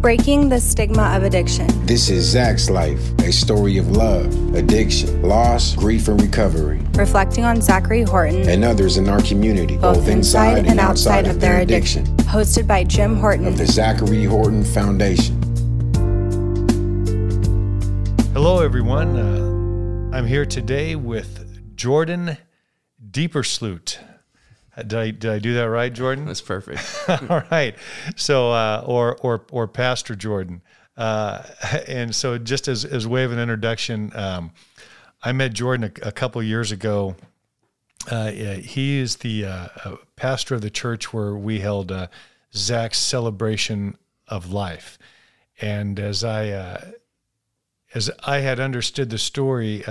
Breaking the stigma of addiction. This is Zach's life, a story of love, addiction, loss, grief, and recovery. Reflecting on Zachary Horton and others in our community, both, both inside, inside, and outside, of, their addiction. addiction. Hosted by Jim Horton of the Zachary Horton Foundation. Hello, everyone. Uh, I'm here today with Jordan Deepersloot. Did I did I do that right, Jordan? That's perfect. All right. So uh, or or or Pastor Jordan. Uh, and so just as as way of an introduction, um, I met Jordan a, a couple years ago. Uh, he is the uh, uh, pastor of the church where we held uh, Zach's celebration of life, and as I as I had understood the story,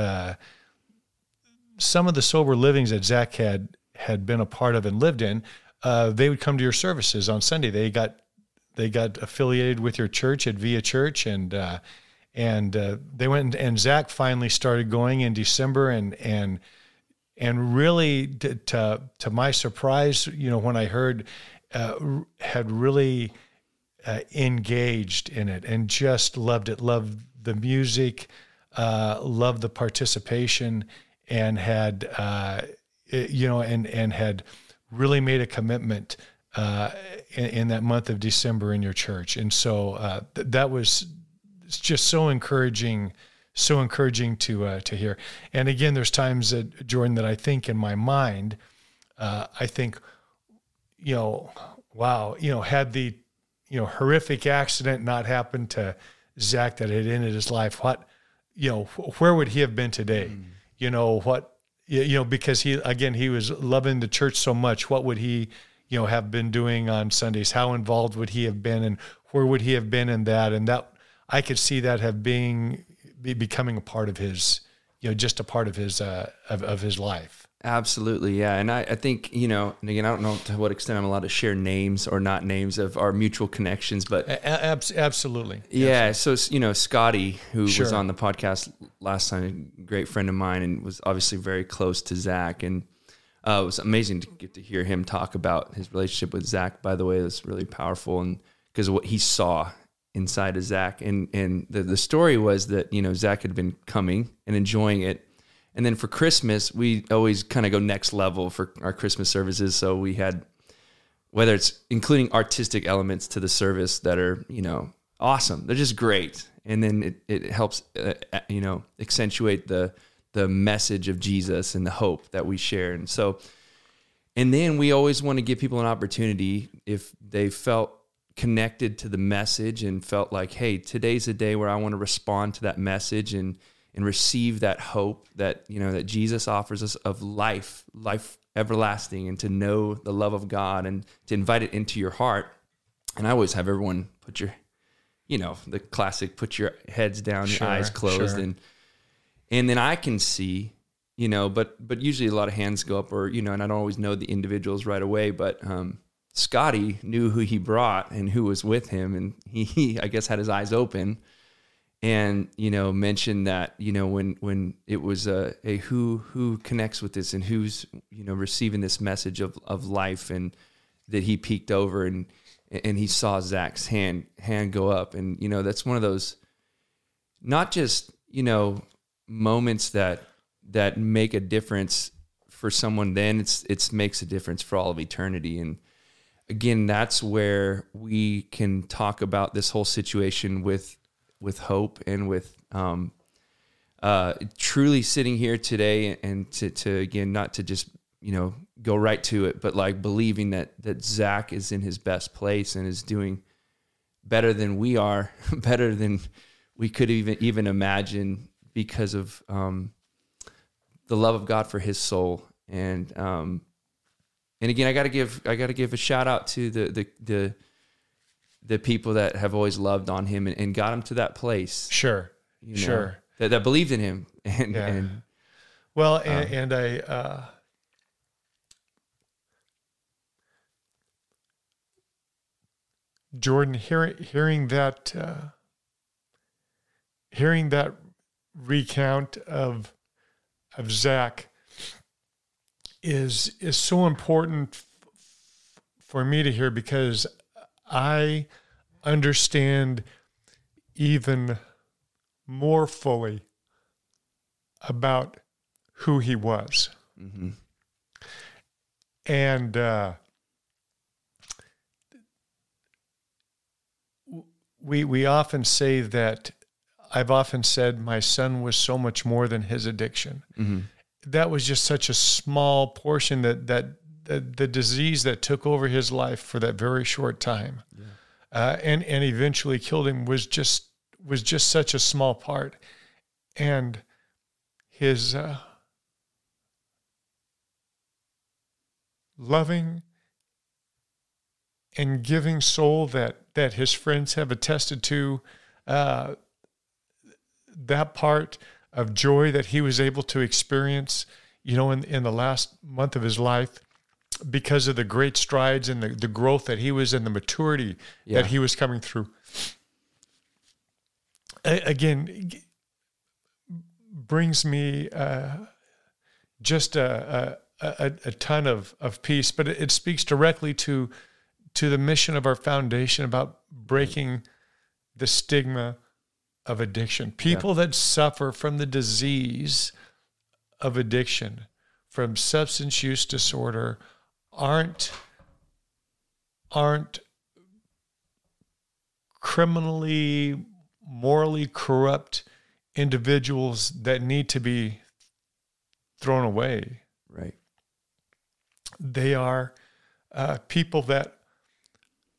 some of the sober livings that Zach had had been a part of and lived in, uh, they would come to your services on Sunday. They got they got affiliated with your church at Via Church, and uh, and uh, they went and Zach finally started going in December, and and and really to to, to my surprise, you know, when I heard uh, had really uh, engaged in it and just loved it, loved the music, uh, loved the participation, and had you know, and and had really made a commitment uh, in, in, that month of December in your church, and so uh, th- that was just so encouraging, so encouraging to uh, to hear. And again, there's times that Jordan that I think in my mind, uh, I think, you know, wow, you know, had the you know horrific accident not happened to Zach that had ended his life, what you know, where would he have been today? Mm. You know what you know, because he again he was loving the church so much. What would he, you know, have been doing on Sundays? How involved would he have been, and where would he have been in that? And that I could see that have being be becoming a part of his, you know, just a part of his uh, of, of his life. Absolutely, yeah. And I, I think, you know, and again, I don't know to what extent I'm allowed to share names or not names of our mutual connections, but a- absolutely. Yeah. Absolutely. So, you know, Scotty, who sure. was on the podcast last time, a great friend of mine and was obviously very close to Zach. And uh, it was amazing to get to hear him talk about his relationship with Zach, by the way. It was really powerful. And because of what he saw inside of Zach. And, and the, the story was that, you know, Zach had been coming and enjoying it and then for Christmas, we always kind of go next level for our Christmas services. So we had whether it's including artistic elements to the service that are, you know, awesome. They're just great. And then it, it helps, uh, uh, you know, accentuate the, the message of Jesus and the hope that we share. And so, and then we always want to give people an opportunity if they felt connected to the message and felt like, hey, today's a day where I want to respond to that message and, and receive that hope that you know that Jesus offers us of life, life everlasting, and to know the love of God and to invite it into your heart. And I always have everyone put your, you know, the classic put your heads down, sure, your eyes closed, sure. and and then I can see, you know, but but usually a lot of hands go up, or you know, and I don't always know the individuals right away, but um, Scotty knew who he brought and who was with him, and he, he I guess had his eyes open and you know mentioned that you know when when it was a, a who who connects with this and who's you know receiving this message of of life and that he peeked over and and he saw Zach's hand hand go up. And you know that's one of those not just you know moments that that make a difference for someone then it's it's makes a difference for all of eternity. And again that's where we can talk about this whole situation with with hope and with um, uh, truly sitting here today and to, to again not to just you know go right to it, but like believing that that Zach is in his best place and is doing better than we are, better than we could even even imagine because of um, the love of God for his soul. And um, and again I got to give I got to give a shout out to the the the the people that have always loved on him and, and got him to that place. Sure, you know, sure. That, that believed in him and, yeah. and well, and, um, and I. Uh, Jordan, hearing hearing that, uh, hearing that recount of of Zach is is so important f- for me to hear because I understand even more fully about who he was. Mm-hmm. And uh, we we often say that I've often said my son was so much more than his addiction. Mm-hmm. That was just such a small portion that that the, the, disease that took over his life for that very short time, yeah. Uh, and and eventually killed him was just was just such a small part, and his uh, loving and giving soul that that his friends have attested to uh, that part of joy that he was able to experience you know in, in the last month of his life because of the great strides and the, the growth that he was and the maturity yeah. that he was coming through a- again brings me uh, just a, a, a, ton of, of peace but it, it speaks directly to to the mission of our foundation about breaking the stigma of addiction. People yeah. that suffer from the disease of addiction, from substance use disorder, aren't aren't criminally morally corrupt individuals that need to be thrown away. Right. They are uh, people that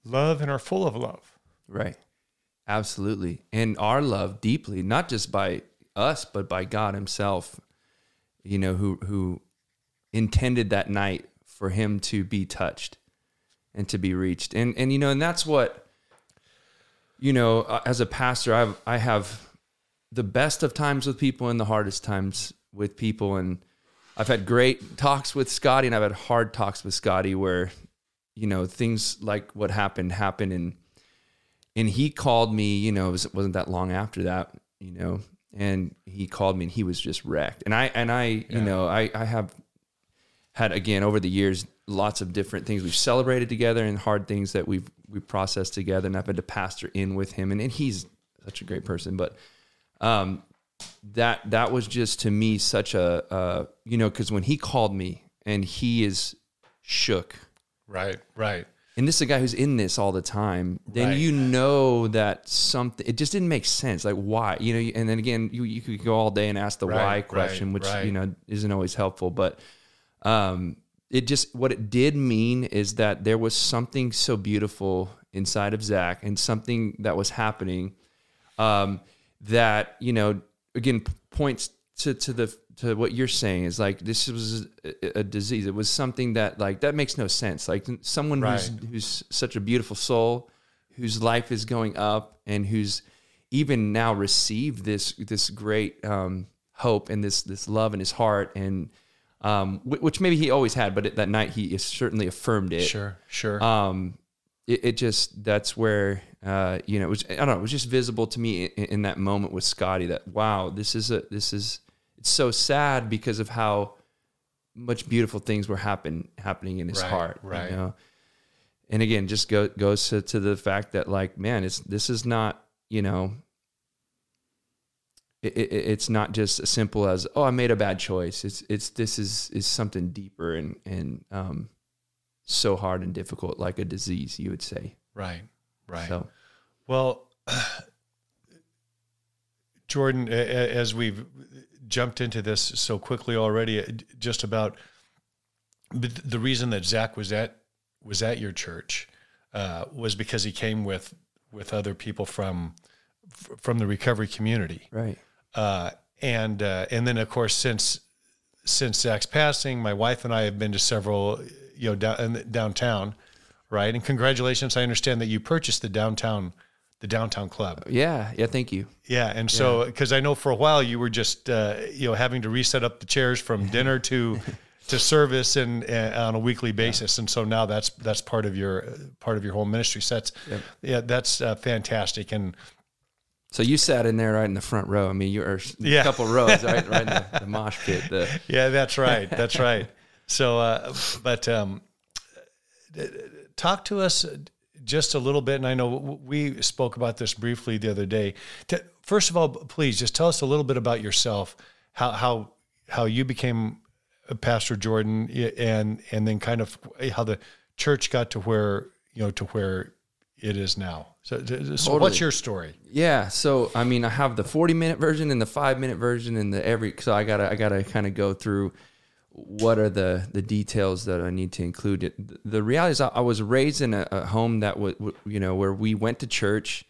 love and are full of love. Right. Absolutely. And are loved deeply, not just by us, but by God Himself, you know, who who intended that night for him to be touched and to be reached. And and you know, and that's what you know, uh, as a pastor, I've I have the best of times with people and the hardest times with people and I've had great talks with Scotty and I've had hard talks with Scotty where you know, things like what happened happened and and he called me, you know, it wasn't that long after that, you know, and he called me and he was just wrecked. And I and I, yeah. you know, I I have had again over the years lots of different things we've celebrated together and hard things that we've we processed together and I've had to pastor in with him and, and he's such a great person but um that that was just to me such a uh you know cuz when he called me and he is shook Right, right. And this is a guy who's in this all the time. Then right. you know that something it just didn't make sense. Like why, you know? And then again, you you could go all day and ask the right, why question, right, which you know isn't always helpful. But um, it just what it did mean is that there was something so beautiful inside of Zach and something that was happening um, that you know again points to to the to what you're saying is like this was a, a, disease. It was something that like that makes no sense. Like someone right. who's who's such a beautiful soul, whose life is going up, and who's even now received this this great um, hope and this this love in his heart, and um, which maybe he always had, but that night he certainly affirmed it. Sure, sure. Um, it, it just that's where uh, you know it was. I don't know. It was just visible to me in, in that moment with Scotty that wow, this is a this is it's so sad because of how much beautiful things were happen happening in his right, heart. Right. You know? And again, just go, goes to, to the fact that like, man, it's this is not, you know, it, it, it's not just as simple as oh, I made a bad choice. It's it's this is is something deeper and and um, so hard and difficult, like a disease, you would say. Right. Right. So, well, Jordan, as we've jumped into this so quickly already, uh, just about the reason that Zach was at was at your church uh, was because he came with with other people from from the recovery community, right? Uh, and uh, and then of course since since Zach's passing, my wife and I have been to several you know down, downtown, right? And congratulations! I understand that you purchased the downtown the downtown club. Yeah, yeah, thank you. Yeah, and so because yeah. I know for a while you were just uh, you know having to reset up the chairs from dinner to to service and, and, on a weekly basis, yeah. and so now that's that's part of your part of your whole ministry. So that's yep. yeah, that's uh, fantastic. And so you sat in there right in the front row. I mean, you were yeah. a couple rows right, right in the, the mosh pit. The... Yeah, that's right. That's right. So, uh, but um, talk to us just a little bit, and I know we spoke about this briefly the other day. First of all, please just tell us a little bit about yourself, how how how you became Pastor Jordan, and and then kind of how the church got to where you know to where it is now. So, so totally. what's your story? Yeah. So, I mean, I have the 40 minute version and the five minute version and the every, so I gotta, I gotta kind of go through what are the, the details that I need to include. The reality is I was raised in a, a home that was, you know, where we went to church.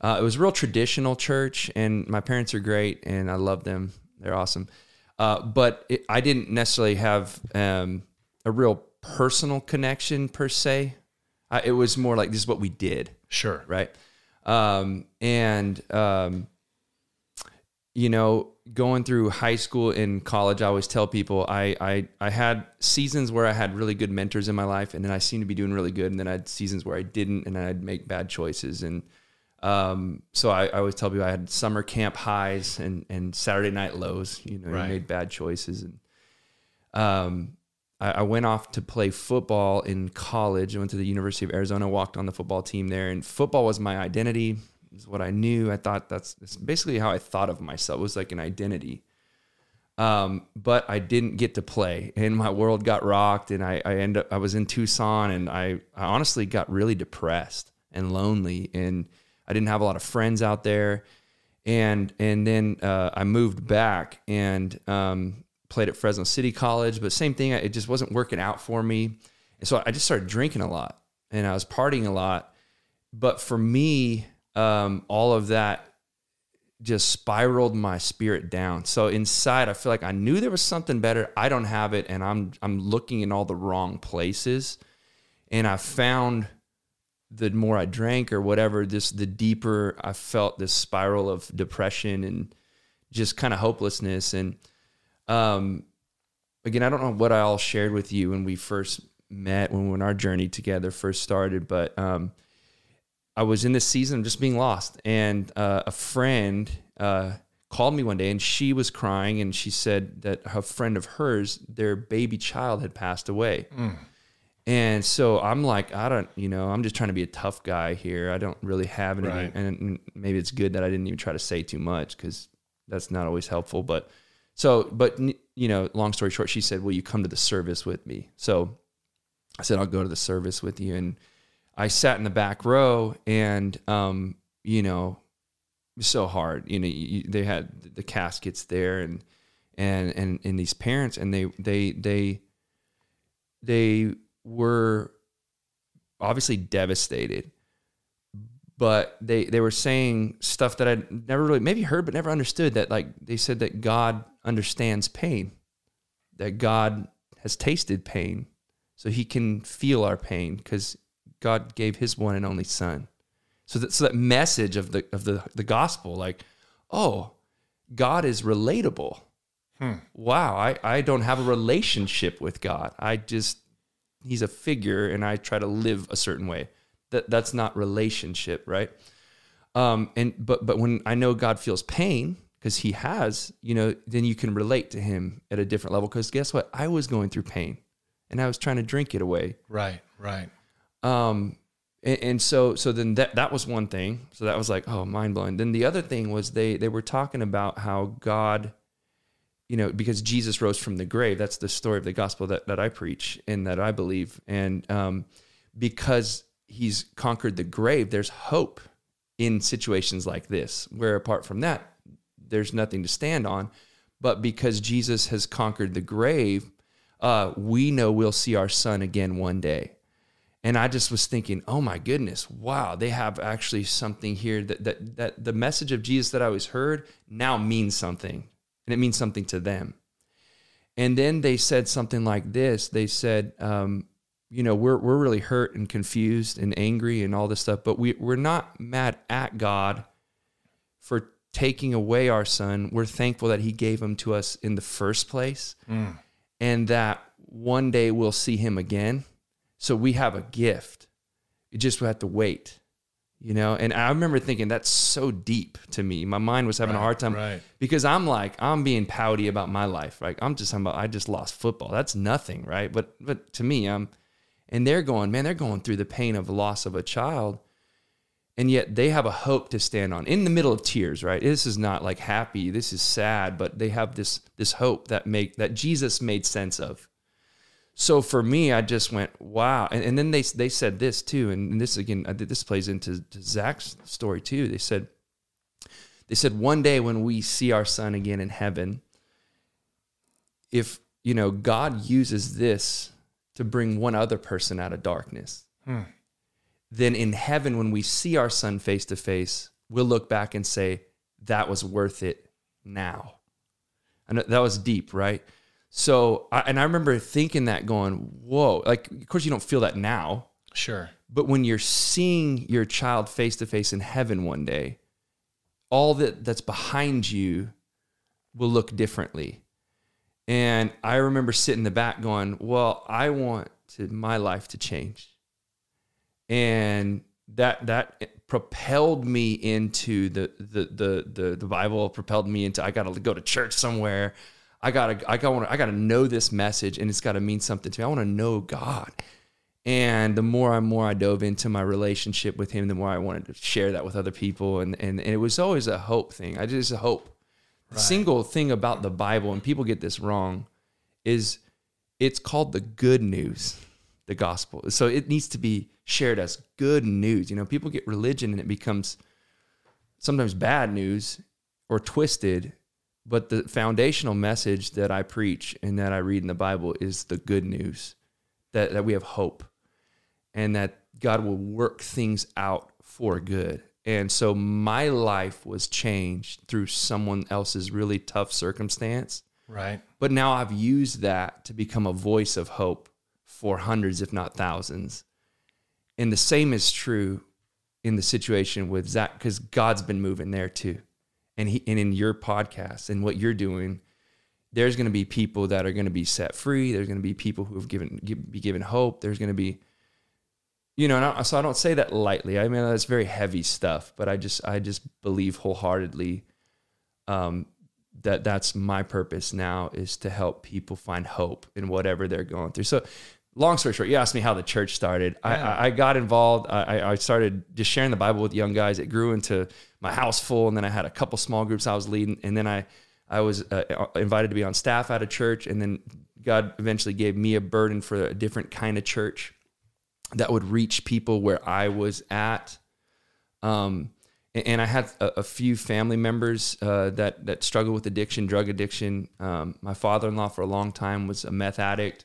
Uh, it was a real traditional church and my parents are great and I love them. They're awesome. Uh, but it, I didn't necessarily have um, a real personal connection per se I, it was more like this is what we did. Sure. Right. Um, and, um, you know, going through high school and college, I always tell people I, I, I had seasons where I had really good mentors in my life and then I seemed to be doing really good. And then I had seasons where I didn't and I'd make bad choices. And, um, so I, I, always tell people I had summer camp highs and, and Saturday night lows, you know, right. you made bad choices. And, um, I, went off to play football in college. I went to the University of Arizona, walked on the football team there, and football was my identity. Is what I knew. I thought that's, that's basically how I thought of myself. It was like an identity. Um, but I didn't get to play, and my world got rocked. And I, I end up I was in Tucson, and I, I honestly got really depressed and lonely, and I didn't have a lot of friends out there. And and then uh, I moved back, and um, played at Fresno City College, but same thing. It just wasn't working out for me. And so I just started drinking a lot and I was partying a lot. But for me, um, all of that just spiraled my spirit down. So inside, I feel like I knew there was something better. I don't have it, and I'm I'm looking in all the wrong places. And I found the more I drank or whatever, this the deeper I felt this spiral of depression and just kind of hopelessness. And um, again, I don't know what I all shared with you when we first met, when, when our journey together first started, but um, I was in this season of just being lost. And uh, a friend uh, called me one day and she was crying and she said that a friend of hers, their baby child had passed away. Mm. And so I'm like, I don't, you know, I'm just trying to be a tough guy here. I don't really have it. Right. And maybe it's good that I didn't even try to say too much because that's not always helpful. But so, but you know, long story short, she said, "Will you come to the service with me?" So I said, "I'll go to the service with you." And I sat in the back row, and um, you know, so hard. You know, you, they had the caskets there, and and and and these parents, and they they they they were obviously devastated but they they were saying stuff that I'd never really maybe heard but never understood that like they said that God understands pain that God has tasted pain so he can feel our pain cuz God gave his one and only son so that so that message of the of the the gospel like oh God is relatable hmm. wow I I don't have a relationship with God I just he's a figure and I try to live a certain way that that's not relationship, right? Um, and but but when I know God feels pain because He has, you know, then you can relate to Him at a different level. Because guess what? I was going through pain, and I was trying to drink it away. Right, right. Um, and, and so so then that that was one thing. So that was like oh mind blowing. Then the other thing was they they were talking about how God you know, because Jesus rose from the grave. That's the story of the gospel that, that I preach and that I believe. And um, because he's conquered the grave, there's hope in situations like this, where apart from that, there's nothing to stand on. But because Jesus has conquered the grave, uh, we know we'll see our son again one day. And I just was thinking, oh my goodness, wow, they have actually something here that that that the message of Jesus that I always heard now means something. And it means something to them. And then they said something like this. They said, um, you know we're we're really hurt and confused and angry and all this stuff but we we're not mad at God for taking away our son we're thankful that he gave him to us in the first place mm. and that one day we'll see him again. So we have a gift. You just have to wait you know? And i remember thinking that's so deep to me. My mind was having right, a hard time right. because i'm like i'm being pouty about my life. Right i'm just talking about i just lost football. That's nothing right? But but to me i'm and they're going, man, they're going through the pain of loss of a child. And yet they have a hope to stand on in the middle of tears, right? This is not like happy, this is sad, but they have this this hope that make that Jesus made sense of. So for me, I just went, wow. And, and then they they said this too, and this again, this plays into Zach's story too. They said, they said one day when we see our son again in heaven, if you know God uses this to bring one other person out of darkness, hmm. Then in heaven when we see our son face to face, we'll look back and say that was worth it now. And that was deep, right? So, I, and I remember thinking that going, whoa, like, of course, you don't feel that now. Sure. But when you're seeing your child face to face in heaven one day, all that that's behind you will look differently. And I remember sitting in the back going, well, I want to, my life to change. And that, that propelled me into the, the, the, the, the Bible propelled me into, I got to go to church somewhere. I gotta, I gotta, I gotta know this message, and it's got to mean something to me. I want to know God, and the more I more I dove into my relationship with Him, the more I wanted to share that with other people, and and, and it was always a hope thing. I just hope. Right. The single thing about the Bible, and people get this wrong, is it's called the good news, the gospel. So it needs to be shared as good news. You know, people get religion and it becomes sometimes bad news or twisted but the foundational message that I preach and that I read in the Bible is the good news that, that we have hope and that God will work things out for good. And so my life was changed through someone else's really tough circumstance. Right. But now I've used that to become a voice of hope for hundreds, if not thousands. And the same is true in the situation with Zach, because God's been moving there too. And he and in your podcast and what you're doing there's going to be people that are going to be set free. There's going to be people who have given give, be given hope. There's going to be you know I so i don't say that lightly. I mean that's very heavy stuff but i just i just believe wholeheartedly um, that that's my purpose now is to help people find hope in whatever they're going through. So long story short, you asked me how the church started. Yeah. I, I, got involved. I, I, started just sharing the Bible with young guys. It grew into my house full, and then I had a couple small groups I was leading, and then I I was uh, invited to be on staff at a church, and then God eventually gave me a burden for a different kind of church that would reach people where I was at. Um, and I had a, a few family members uh, that that struggled with addiction, drug addiction. Um, my father-in-law for a long time was a meth addict.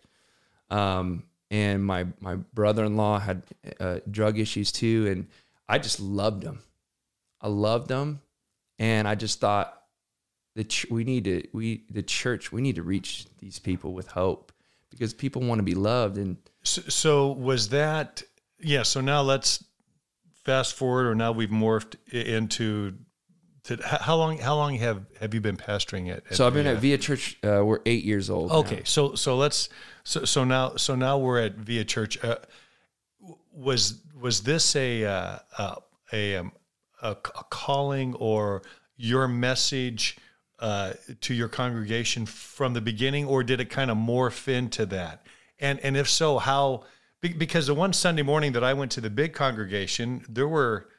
Um, and my my brother-in-law had uh, drug issues too, and I just loved them. I loved them, and I just thought that ch- we need to we the church we need to reach these people with hope because people want to be loved. And so, so was that yeah? So now let's fast forward, or now we've morphed into to, how long? How long have have you been pastoring it? So I've been at Via Church. Uh, we're eight years old. Okay, now. so so let's so so now so now we're at Via Church. Uh, was was this a uh, uh a, um, a, a calling or your message uh, to your congregation from the beginning, or did it kind of morph into that? And and if so, how? Because the one Sunday morning that I went to the big congregation, there were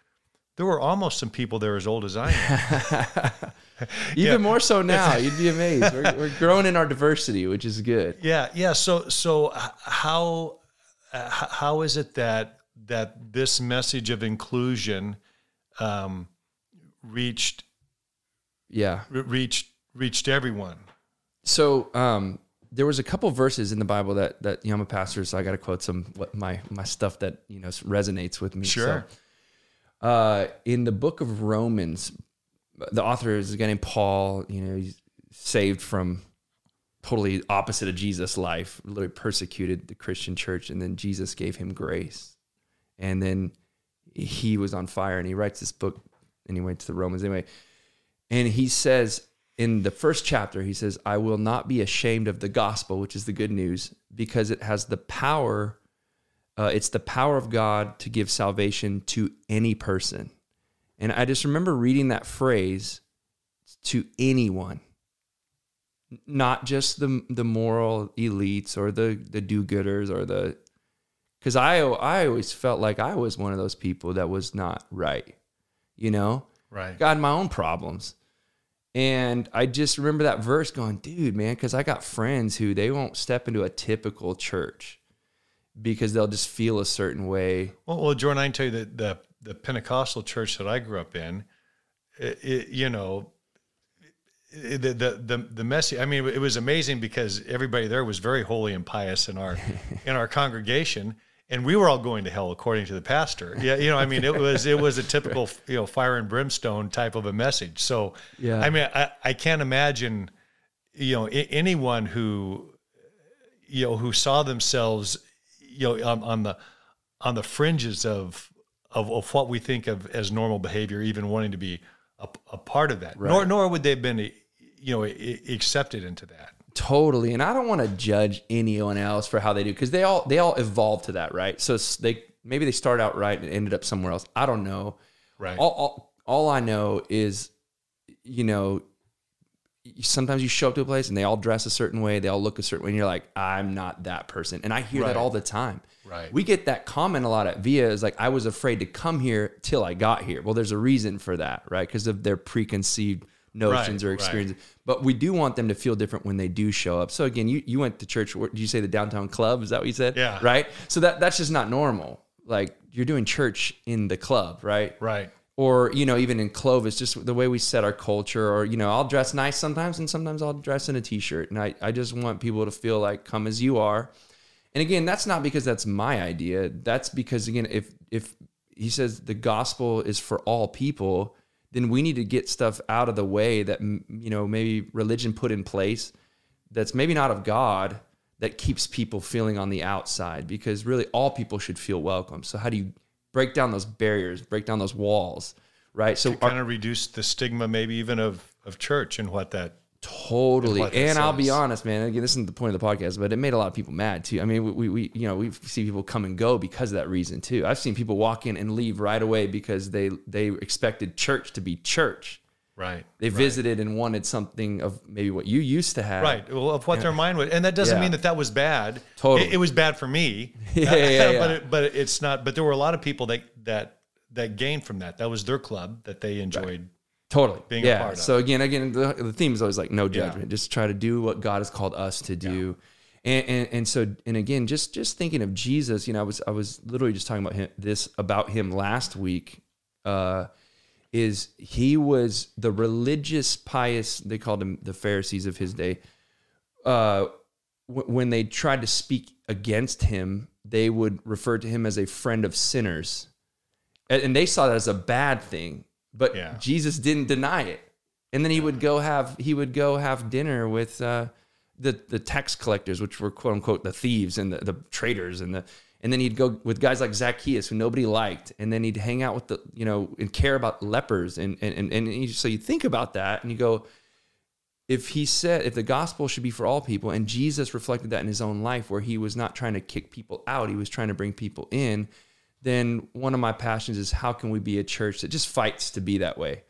there were almost some people there as old as I am. Even yeah. more so now. You'd be amazed. We're, we're, growing in our diversity, which is good. Yeah, yeah. So, so how uh, how is it that that this message of inclusion um, reached? Yeah, re- reached reached everyone. So, um, there was a couple verses in the Bible that that you know, I'm a pastor, so I got to quote some what my my stuff that you know resonates with me. Sure. So, uh, in the book of Romans, the author is a guy named Paul. You know, he's saved from totally opposite of Jesus' life, literally persecuted the Christian church, and then Jesus gave him grace. And then he was on fire, and he writes this book anyway to the Romans anyway. And he says in the first chapter, he says, I will not be ashamed of the gospel, which is the good news, because it has the power uh, it's the power of God to give salvation to any person. And I just remember reading that phrase to anyone, not just the, the moral elites or the, the do gooders or the because I I always felt like I was one of those people that was not right, you know. Right. Got my own problems, and I just remember that verse going, dude, man, because I got friends who they won't step into a typical church because they'll just feel a certain way. Well, well Jordan, I can tell you that the the Pentecostal church that I grew up in, it, it, you know, the the the, the message. I mean, it was amazing because everybody there was very holy and pious in our in our congregation, and we were all going to hell according to the pastor. Yeah, you know, I mean, it was it was a typical you know fire and brimstone type of a message. So, Yeah. I mean, I I can't imagine, you know, anyone who, you know, who saw themselves, you know, on, on the on the fringes of, of of what we think of as normal behavior, even wanting to be a, a part of that. Nor nor would they have been, you know, accepted into that. Totally, and I don't want to judge anyone else for how they do because they all they all evolve to that, right? So they maybe they start out right and ended up somewhere else. I don't know. Right. All all, all I know is, you know, sometimes you show up to a place and they all dress a certain way, they all look a certain way, and you're like, I'm not that person, and I hear Right. that all the time. Right. We get that comment a lot at Via is like, I was afraid to come here till I got here. Well, there's a reason for that, right? Because of their preconceived notions Right, or right. experiences. But we do want them to feel different when they do show up. So again, you, you went to church. Did you say the downtown club? Is that what you said? Yeah. Right. So that that's just not normal. Like you're doing church in the club, right? Right. Or you know, even in Clovis, just the way we set our culture. Or you know, I'll dress nice sometimes, and sometimes I'll dress in a t-shirt. And I I just want people to feel like come as you are. And again, that's not because that's my idea. That's because again, if if he says the gospel is for all people, then we need to get stuff out of the way that you know maybe religion put in place that's maybe not of God that keeps people feeling on the outside because really all people should feel welcome. So how do you break down those barriers, break down those walls, right? So kind of reduce the stigma, maybe even of of church and what that. Totally. what And I'll be honest, man. Again, this isn't the point of the podcast, but it made a lot of people mad too. I mean, we, we, we you know, we see people come and go because of that reason too. I've seen people walk in and leave right away because they they expected church to be church. Right. They visited and wanted something of maybe what you used to have. Right. Well, of what their mind was, and that doesn't Yeah. mean that that was bad. Totally. It, it was bad for me. Yeah, yeah, yeah. but it, but it's not. But there were a lot of people that that that gained from that. That was their club that they enjoyed. Totally. being a part of. So again, again, the, the theme is always like no judgment. Just try to do what God has called us to do. And, and and so and again, just just thinking of Jesus, you know, I was I was literally just talking about him this about him last week. Uh, is he was the religious pious they called him the Pharisees of his day. Uh, w- when they tried to speak against him, they would refer to him as a friend of sinners, and, and they saw that as a bad thing. But Yeah. Jesus didn't deny it, and then he would go have he would go have dinner with uh, the the tax collectors, which were quote unquote the thieves and the, the traitors, and the and then he'd go with guys like Zacchaeus, who nobody liked, and then he'd hang out with the you know and care about lepers, and and and, and so you think about that, and you go, if he said if the gospel should be for all people and jesus reflected that in his own life where he was not trying to kick people out he was trying to bring people in then one of my passions is how can we be a church that just fights to be that way?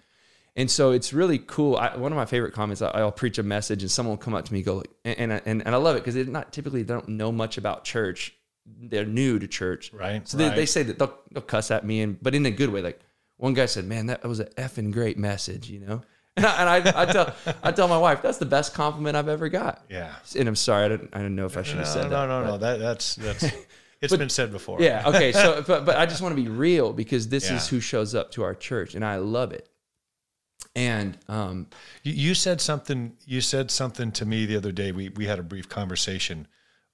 And so it's really cool. I, one of my favorite comments I, i'll preach a message and someone will come up to me and go and and, and, and i love it because they're not typically they don't know much about church they're new to church Right, so they, they say that they'll, they'll cuss at me and but in a good way like one guy said man that was an effing great message you know and I, and I, I tell I tell my wife that's the best compliment I've ever got. Yeah. And I'm sorry, I didn't I didn't know if I should No, have said no, that. no, but- no. That that's that's. It's been said before. Yeah. Okay. So, but but I just want to be real because this Yeah. is who shows up to our church, and I love it. And um, You, you said something. You said something to me the other day. We we had a brief conversation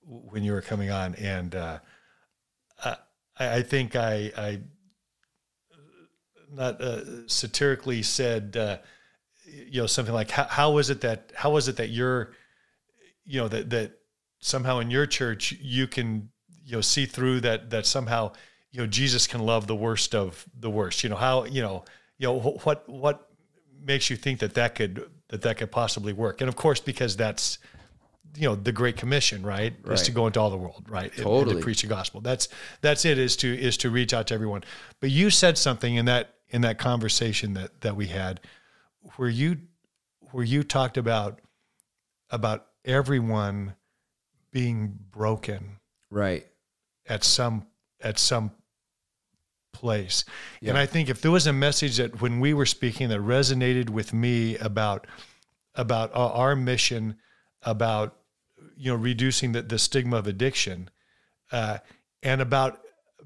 when you were coming on, and uh, I I think I I not uh, satirically said uh, you know something like how, is it that how is it that you're you know that that somehow in your church you can you know see through that that somehow you know Jesus can love the worst of the worst? You know how you know you know what what makes you think that that could that that could possibly work? And of course because that's you know the great commission right, is to go into all the world right and- and, Totally. to preach the gospel that's that's it is to is to reach out to everyone but you said something in that in that conversation that that we had where you where you talked about about everyone being broken right, at some at some place. Yeah. And I think if there was a message that when we were speaking that resonated with me about about our mission about you know reducing the, the stigma of addiction uh, and about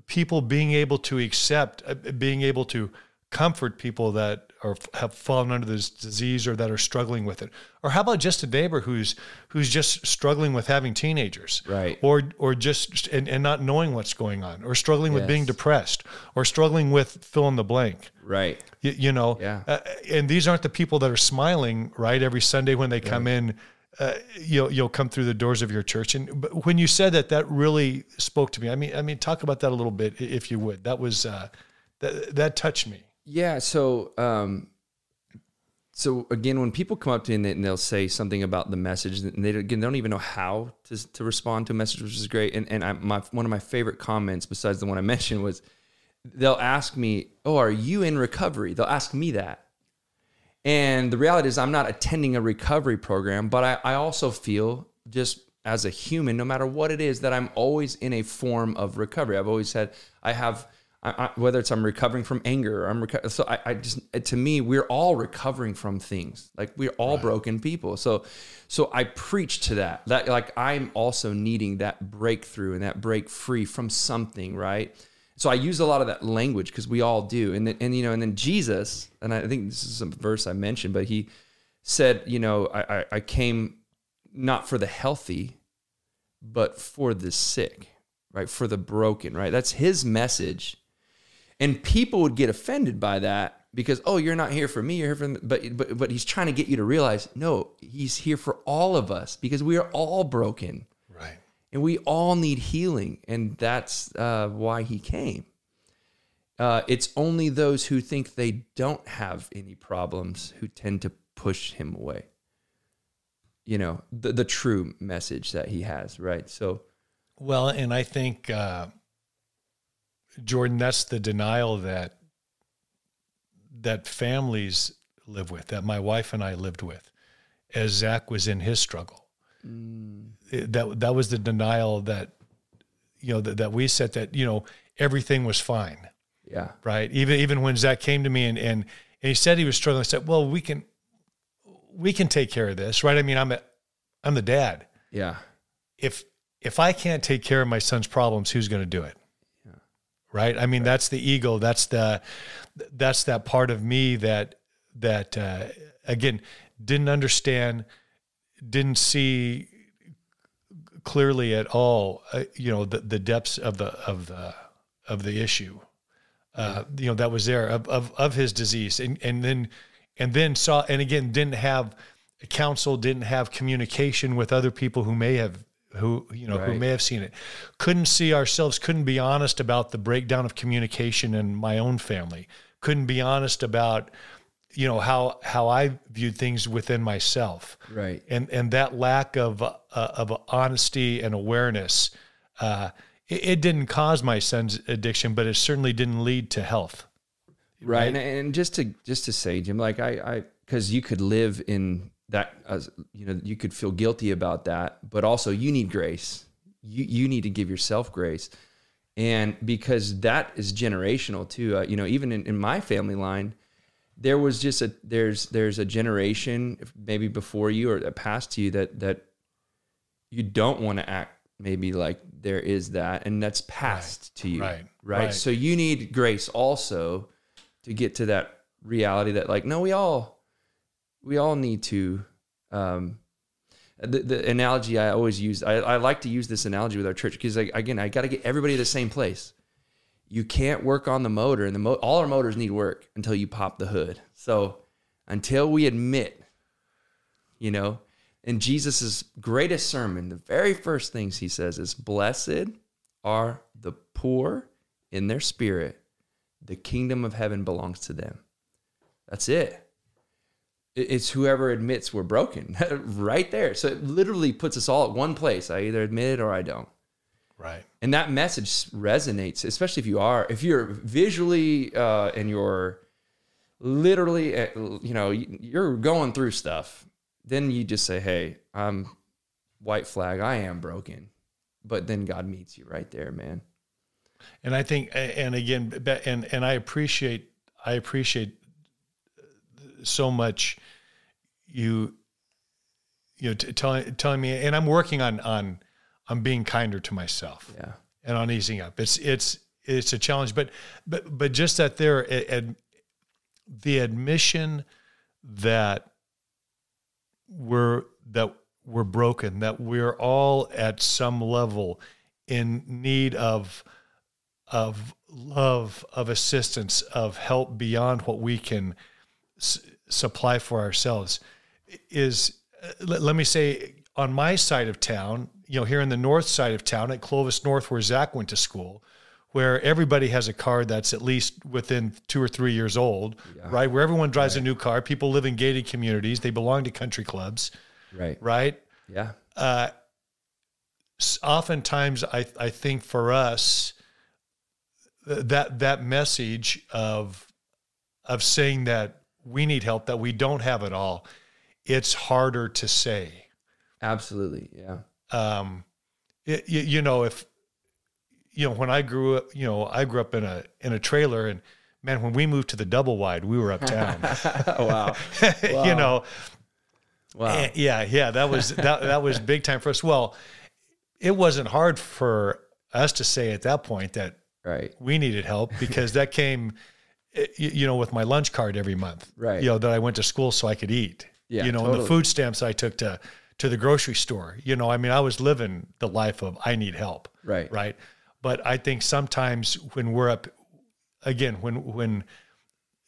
people being able to accept uh, being able to comfort people that are have fallen under this disease or that are struggling with it or how about just a neighbor who's who's just struggling with having teenagers right or or just and, and not knowing what's going on or struggling yes. with being depressed or struggling with fill in the blank right you, you know yeah. Uh, and these aren't the people that are smiling right every sunday when they right. come in uh, you'll you'll come through the doors of your church. And but when you said that, that really spoke to me. I mean, I mean, talk about that a little bit, if you would. That was uh, that that touched me. Yeah. So, um, so again, when people come up to me and they'll say something about the message, and they again they don't even know how to to respond to a message, which is great. And and I, my one of my favorite comments, besides the one I mentioned, was they'll ask me, "Oh, are you in recovery?" They'll ask me that. And the reality is, I'm not attending a recovery program, but I, I also feel just as a human, no matter what it is, that I'm always in a form of recovery. I've always said I have, I, I, whether it's I'm recovering from anger, or I'm reco- so I, I, just to me we're all recovering from things. Like we're all right. broken people. So, so I preach to that. That like I'm also needing that breakthrough and that break free from something, right? So I use a lot of that language because we all do. And then, and you know, and then Jesus, and I think this is a verse I mentioned, but he said, you know, I, I, I came not for the healthy, but for the sick, right? For the broken, right? That's his message. And people would get offended by that because, oh, you're not here for me, you're here for me. But, but, but he's trying to get you to realize, no, he's here for all of us because we are all broken and we all need healing, and that's uh, why he came. Uh, it's only those who think they don't have any problems who tend to push him away. You know, the, the true message that he has, right? So, well, and I think, uh, Jordan, that's the denial that that families live with, that my wife and I lived with, as Zach was in his struggle. Mm. That that was the denial that you know that, that we said that you know everything was fine. Yeah. Right. Even even when Zach came to me and and, and he said he was struggling, I said, "Well, we can we can take care of this, right? I mean, I'm a, I'm the dad. Yeah. If if I can't take care of my son's problems, who's going to do it? Yeah. Right. I mean, right. that's the ego. That's the that's that part of me that that uh, again didn't understand didn't see clearly at all, uh, you know, the, the depths of the of the of the issue, uh, you know, that was there of, of of his disease, and and then and then saw and again didn't have counsel, didn't have communication with other people who may have who you know right. who may have seen it. Couldn't see ourselves couldn't be honest about the breakdown of communication in my own family. Couldn't be honest about you know how how I viewed things within myself, right? And and that lack of uh, of honesty and awareness, uh, it, it, didn't cause my son's addiction, but it certainly didn't lead to health, right? right? And, and, just to just to say, Jim, like I I because you could live in that as you know you could feel guilty about that, but also you need grace. You you need to give yourself grace. And because that is generational too, uh, you know, even in, in my family line, there was just a there's there's a generation maybe before you or past you that that you don't want to act maybe like there is that and that's passed right. to you right. right right so you need grace also to get to that reality that like no we all we all need to um the, the analogy I always use, I, I like to use this analogy with our church because, like, again, I got to get everybody to the same place you can't work on the motor and the mo- all our motors need work until you pop the hood. So until we admit, you know, in Jesus's greatest sermon, the very first things he says is blessed are the poor in their spirit. The kingdom of heaven belongs to them. That's it. It's whoever admits we're broken right there. So it literally puts us all at one place. I either admit it or I don't. Right. And that message resonates, especially if you are, if you're visually uh, and you're literally, uh, you know, you're going through stuff, then you just say, hey, I'm white flag, I am broken. But then God meets you right there, man. and I think, and again, and and I appreciate, I appreciate so much you, you know, t- telling telling me, and I'm working on on on being kinder to myself, Yeah. and on easing up. It's it's it's a challenge, but but but just that there, ad, the admission that we're that we're broken, that we're all at some level in need of of love, of assistance, of help beyond what we can s- supply for ourselves is uh, let, let me say on my side of town, you know, here in the north side of town at Clovis North where Zach went to school, where everybody has a car that's at least within two or three years old, right? Where everyone drives a new car. People live in gated communities. They belong to country clubs, Right. right? Yeah. Uh, s- oftentimes I, I think for us that that message of of saying that we need help that we don't have it all it's harder to say Absolutely. Yeah. um it, you, you know if you know when I grew up you know I grew up in a in a trailer and man when we moved to the double wide we were uptown wow. you know Wow. Eh, yeah, yeah, that was that that was big time for us. Well, it wasn't hard for us to say at that point that Right. we needed help because that came, eh, you, you know, with my lunch card every month. Right. You know that I went to school so I could eat. Yeah, You know, and the food stamps I took to to the grocery store. You know, I mean, I was living the life of I need help. Right. Right. But I think sometimes when we're up, again, when when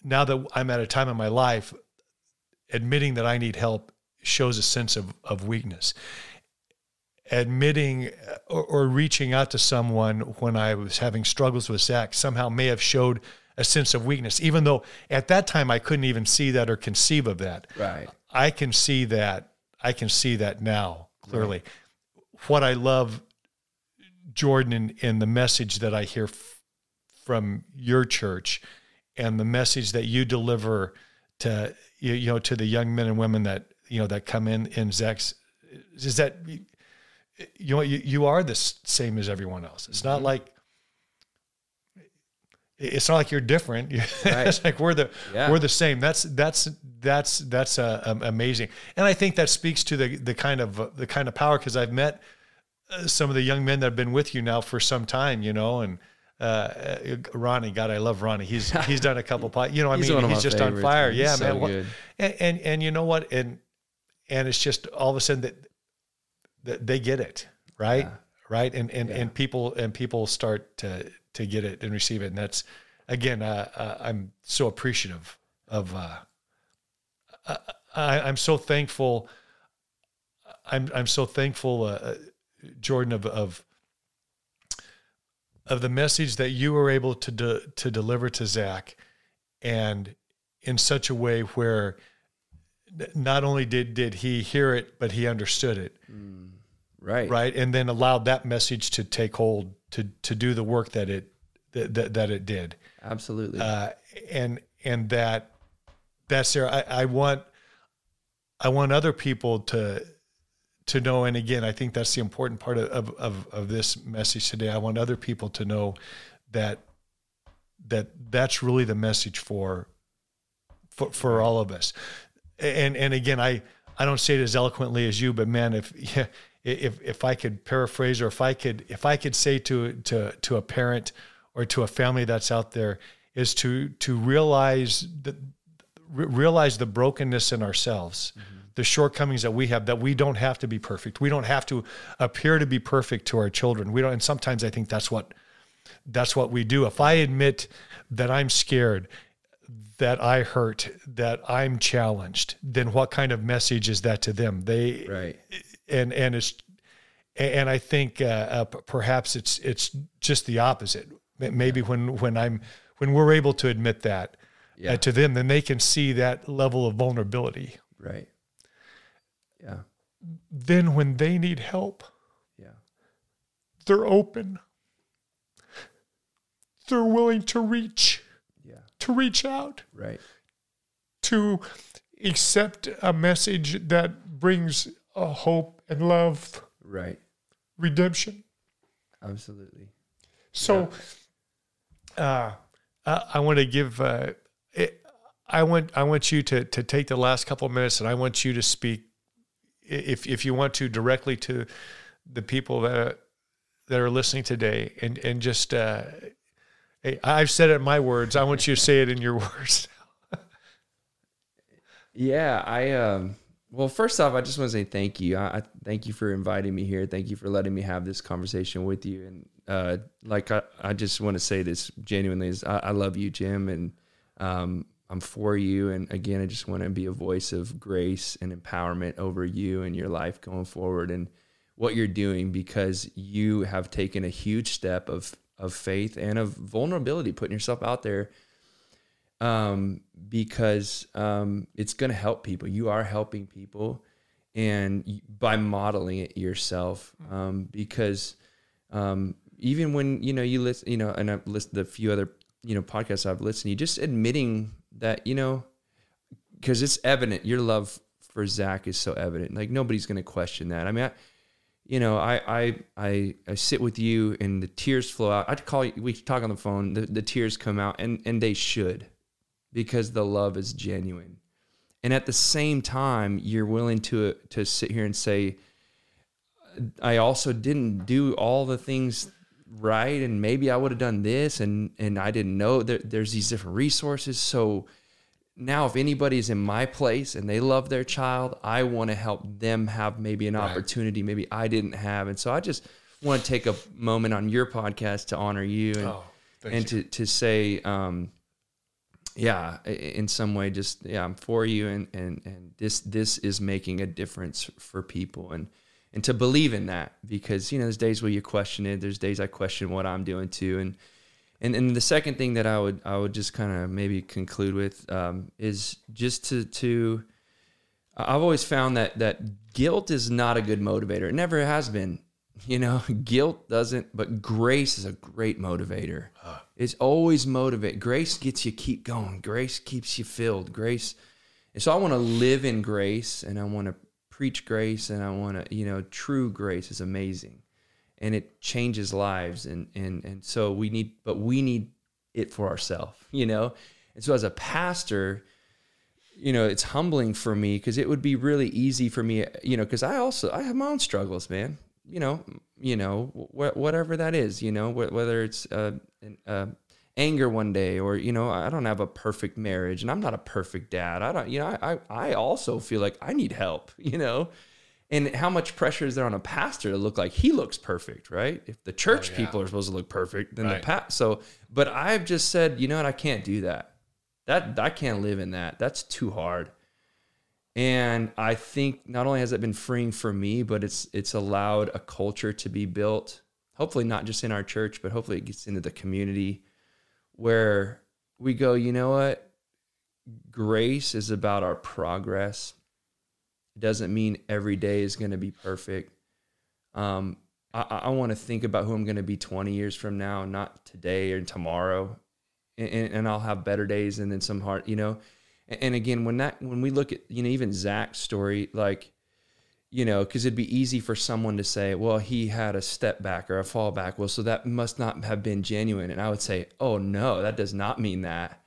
now that I'm at a time in my life, admitting that I need help shows a sense of, of weakness. Admitting or, or reaching out to someone when I was having struggles with Zach somehow may have showed a sense of weakness, even though at that time I couldn't even see that or conceive of that. Right. I can see that. I can see that now clearly. What I love, Jordan, in, in the message that I hear f- from your church, and the message that you deliver to you, you know to the young men and women that you know that come in in Zach's, is that you know you, you are the same as everyone else. It's not mm-hmm. like it's not like you're different. it's like we're the Yeah. we're the same. That's that's that's that's uh, um, amazing, and I think that speaks to the the kind of uh, the kind of power because I've met uh, some of the young men that have been with you now for some time, you know, and uh, uh, Ronnie, God, I love Ronnie. He's he's done a couple, po- you know, I mean, he's just on fire. He's Yeah, so man. And, and and you know what, and and it's just all of a sudden that that they get it, right, Yeah. right, and and and people and people start to to get it and receive it, and that's again, uh, uh, I'm so appreciative of. Uh, I, I'm so thankful. I'm I'm so thankful, uh, uh, Jordan, of of of the message that you were able to de- to deliver to Zach, and in such a way where not only did did he hear it, but he understood it, Right. right, and then allowed that message to take hold to to do the work that it that that, that it did Absolutely. uh, and and that that's there. I, I want I want other people to to know. And again, I think that's the important part of of of this message today. I want other people to know that that that's really the message for for for all of us. And and again, I I don't say it as eloquently as you, but man, if yeah, if if I could paraphrase or if I could if I could say to to to a parent or to a family that's out there is to to realize that realize the brokenness in ourselves mm-hmm. the shortcomings that we have that we don't have to be perfect. We don't have to appear to be perfect to our children. We don't and sometimes i think that's what that's what we do. If i admit that i'm scared that i hurt that i'm challenged then what kind of message is that to them? They right. and and it's and I think uh, uh, perhaps it's it's just the opposite. Maybe when when I'm when we're able to admit that Yeah. uh, to them, then they can see that level of vulnerability. Right. Yeah. Then when they need help, Yeah. they're open. They're willing to reach Yeah. to reach out Right. to accept a message that brings hope and love, Right. Redemption. Absolutely. So uh, I, I want to give. Uh, it, I want I want you to to take the last couple of minutes, and I want you to speak, if if you want to, directly to the people that that are listening today, and and just. Uh, I've said it in my words. I want you to say it in your words. yeah, I um well, first off, I just want to say thank you. I, I, thank you for inviting me here. Thank you for letting me have this conversation with you. And uh, like I, I just want to say this genuinely is I, I love you, Jim, and um, I'm for you. And again, I just want to be a voice of grace and empowerment over you and your life going forward and what you're doing because you have taken a huge step of of faith and of vulnerability, putting yourself out there um, because um, it's going to help people. You are helping people, and by modeling it yourself, um, because um, even when you know you listen, you know, and I've listened to a few other you know podcasts I've listened to, just admitting that you know, because it's evident your love for Zach is so evident. Like nobody's going to question that. I mean. I, you know, I, I I I sit with you and the tears flow out. I'd call you. We talk on the phone. The, the tears come out, and and they should because the love is genuine. And at the same time, you're willing to to sit here and say, I also didn't do all the things right, and maybe I would have done this, and and I didn't know that there's these different resources. So now, if anybody's in my place and they love their child, I want to help them have maybe an right. opportunity maybe I didn't have, and so I just want to take a moment on your podcast to honor you and oh, and you. to to say. Um, yeah, in some way, just yeah, I'm for you, and and and this this is making a difference for people, and and to believe in that because you know there's days where you question it, there's days I question what I'm doing too, and and and the second thing that I would I would just kind of maybe conclude with um, is just to to I've always found that that guilt is not a good motivator. It never has been. You know, guilt doesn't, but grace is a great motivator. It's always motivate. Grace gets you keep going. Grace keeps you filled. Grace. And so I want to live in grace and I want to preach grace and I want to, you know, true grace is amazing and it changes lives. And, and, and so we need, but we need it for ourselves, you know? And so as a pastor, you know, it's humbling for me because it would be really easy for me, you know, because I also, I have my own struggles, man you know, you know, wh- whatever that is, you know, wh- whether it's uh, uh, anger one day or you know, I don't have a perfect marriage and I'm not a perfect dad. I don't, you know, I I also feel like I need help, you know. And how much pressure is there on a pastor to look like he looks perfect, right? If the church oh, yeah. people are supposed to look perfect, then right. the pat. So, but I've just said, you know what, I can't do that. That I can't live in that. That's too hard. And I think not only has it been freeing for me, but it's it's allowed a culture to be built. Hopefully not just in our church, but hopefully it gets into the community where we go, you know what? Grace is about our progress. It doesn't mean every day is going to be perfect. Um, I, I want to think about who I'm going to be 20 years from now, not today or tomorrow. And, and I'll have better days and then some hard, you know and again, when that when we look at you know even Zach's story, like you know, because it'd be easy for someone to say, well, he had a step back or a fall back. Well, so that must not have been genuine. And I would say, oh no, that does not mean that.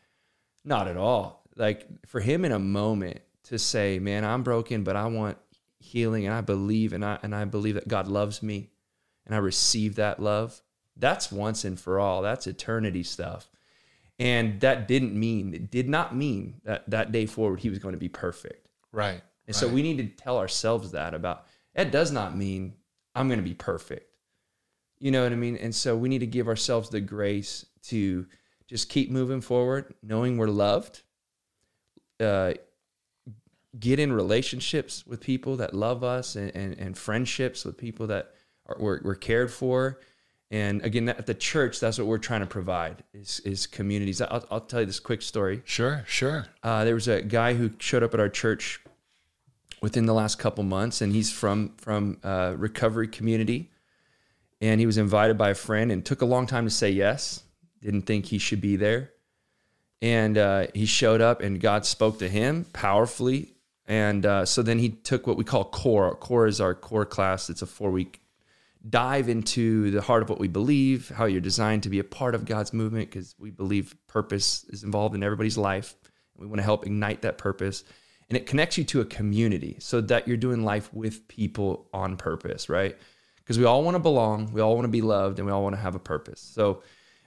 Not at all. Like for him in a moment to say, man, I'm broken, but I want healing and I believe and I and I believe that God loves me and I receive that love. That's once and for all. That's eternity stuff. And that didn't mean, it did not mean that that day forward he was going to be perfect. Right. And right. so we need to tell ourselves that about it does not mean I'm going to be perfect. You know what I mean? And so we need to give ourselves the grace to just keep moving forward, knowing we're loved. Uh, get in relationships with people that love us and, and, and friendships with people that are, we're, we're cared for and again, at the church, that's what we're trying to provide is, is communities. I'll, I'll tell you this quick story. Sure, sure. Uh, there was a guy who showed up at our church within the last couple months, and he's from from uh, recovery community, and he was invited by a friend, and took a long time to say yes. Didn't think he should be there, and uh, he showed up, and God spoke to him powerfully, and uh, so then he took what we call core. Core is our core class. It's a four week dive into the heart of what we believe, how you're designed to be a part of God's movement, because we believe purpose is involved in everybody's life. We want to help ignite that purpose. And it connects you to a community so that you're doing life with people on purpose, right? Because we all want to belong, we all want to be loved, and we all want to have a purpose. So,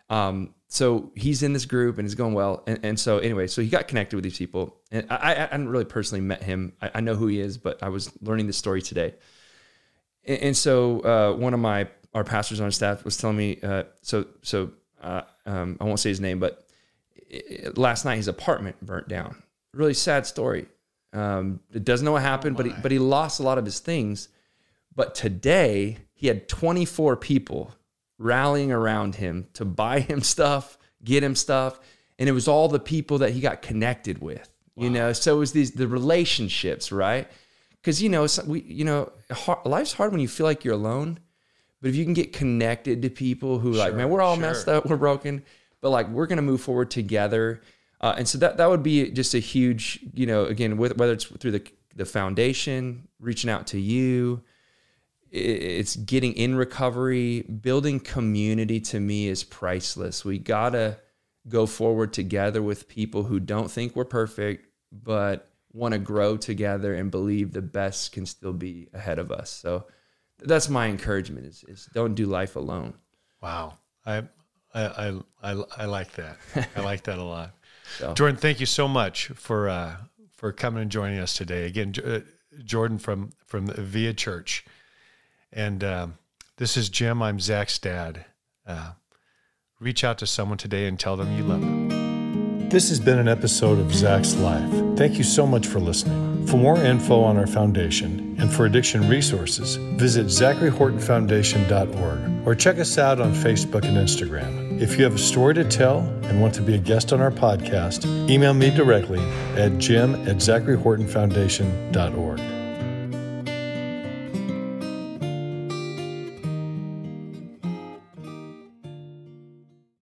um, so he's in this group and he's going well. And, and, so anyway, so he got connected with these people. And I, I hadn't really personally met him. I, I, know who he is, but I was learning this story today. And, and so uh, one of my our pastors on staff was telling me. Uh, so so uh, um, I won't say his name, but it, last night his apartment burnt down. Really sad story. Um, it doesn't know what happened, oh but he, but he lost a lot of his things. But today he had 24 people rallying around him to buy him stuff, get him stuff, and it was all the people that he got connected with. Wow. You know, so it was these the relationships, right? Because you know, we you know, hard, life's hard when you feel like you're alone. But if you can get connected to people who sure, like, man, we're all sure. messed up, we're broken, but like we're gonna move forward together. Uh, and so that that would be just a huge, you know, again, with, whether it's through the the foundation, reaching out to you, it's getting in recovery, building community to me is priceless. We gotta go forward together with people who don't think we're perfect, but want to grow together and believe the best can still be ahead of us. So that's my encouragement is, is don't do life alone. Wow. I, I, I, I like that. I like that a lot. So. Jordan, thank you so much for, uh, for coming and joining us today. Again, uh, Jordan from, from Via Church. And um, this is Jim. I'm Zach's dad. Uh, reach out to someone today and tell them you love them. This has been an episode of Zach's Life. Thank you so much for listening. For more info on our foundation and for addiction resources, visit zacharyhortonfoundation.org or check us out on Facebook and Instagram. If you have a story to tell and want to be a guest on our podcast, email me directly at jim at zacharyhortonfoundation.org.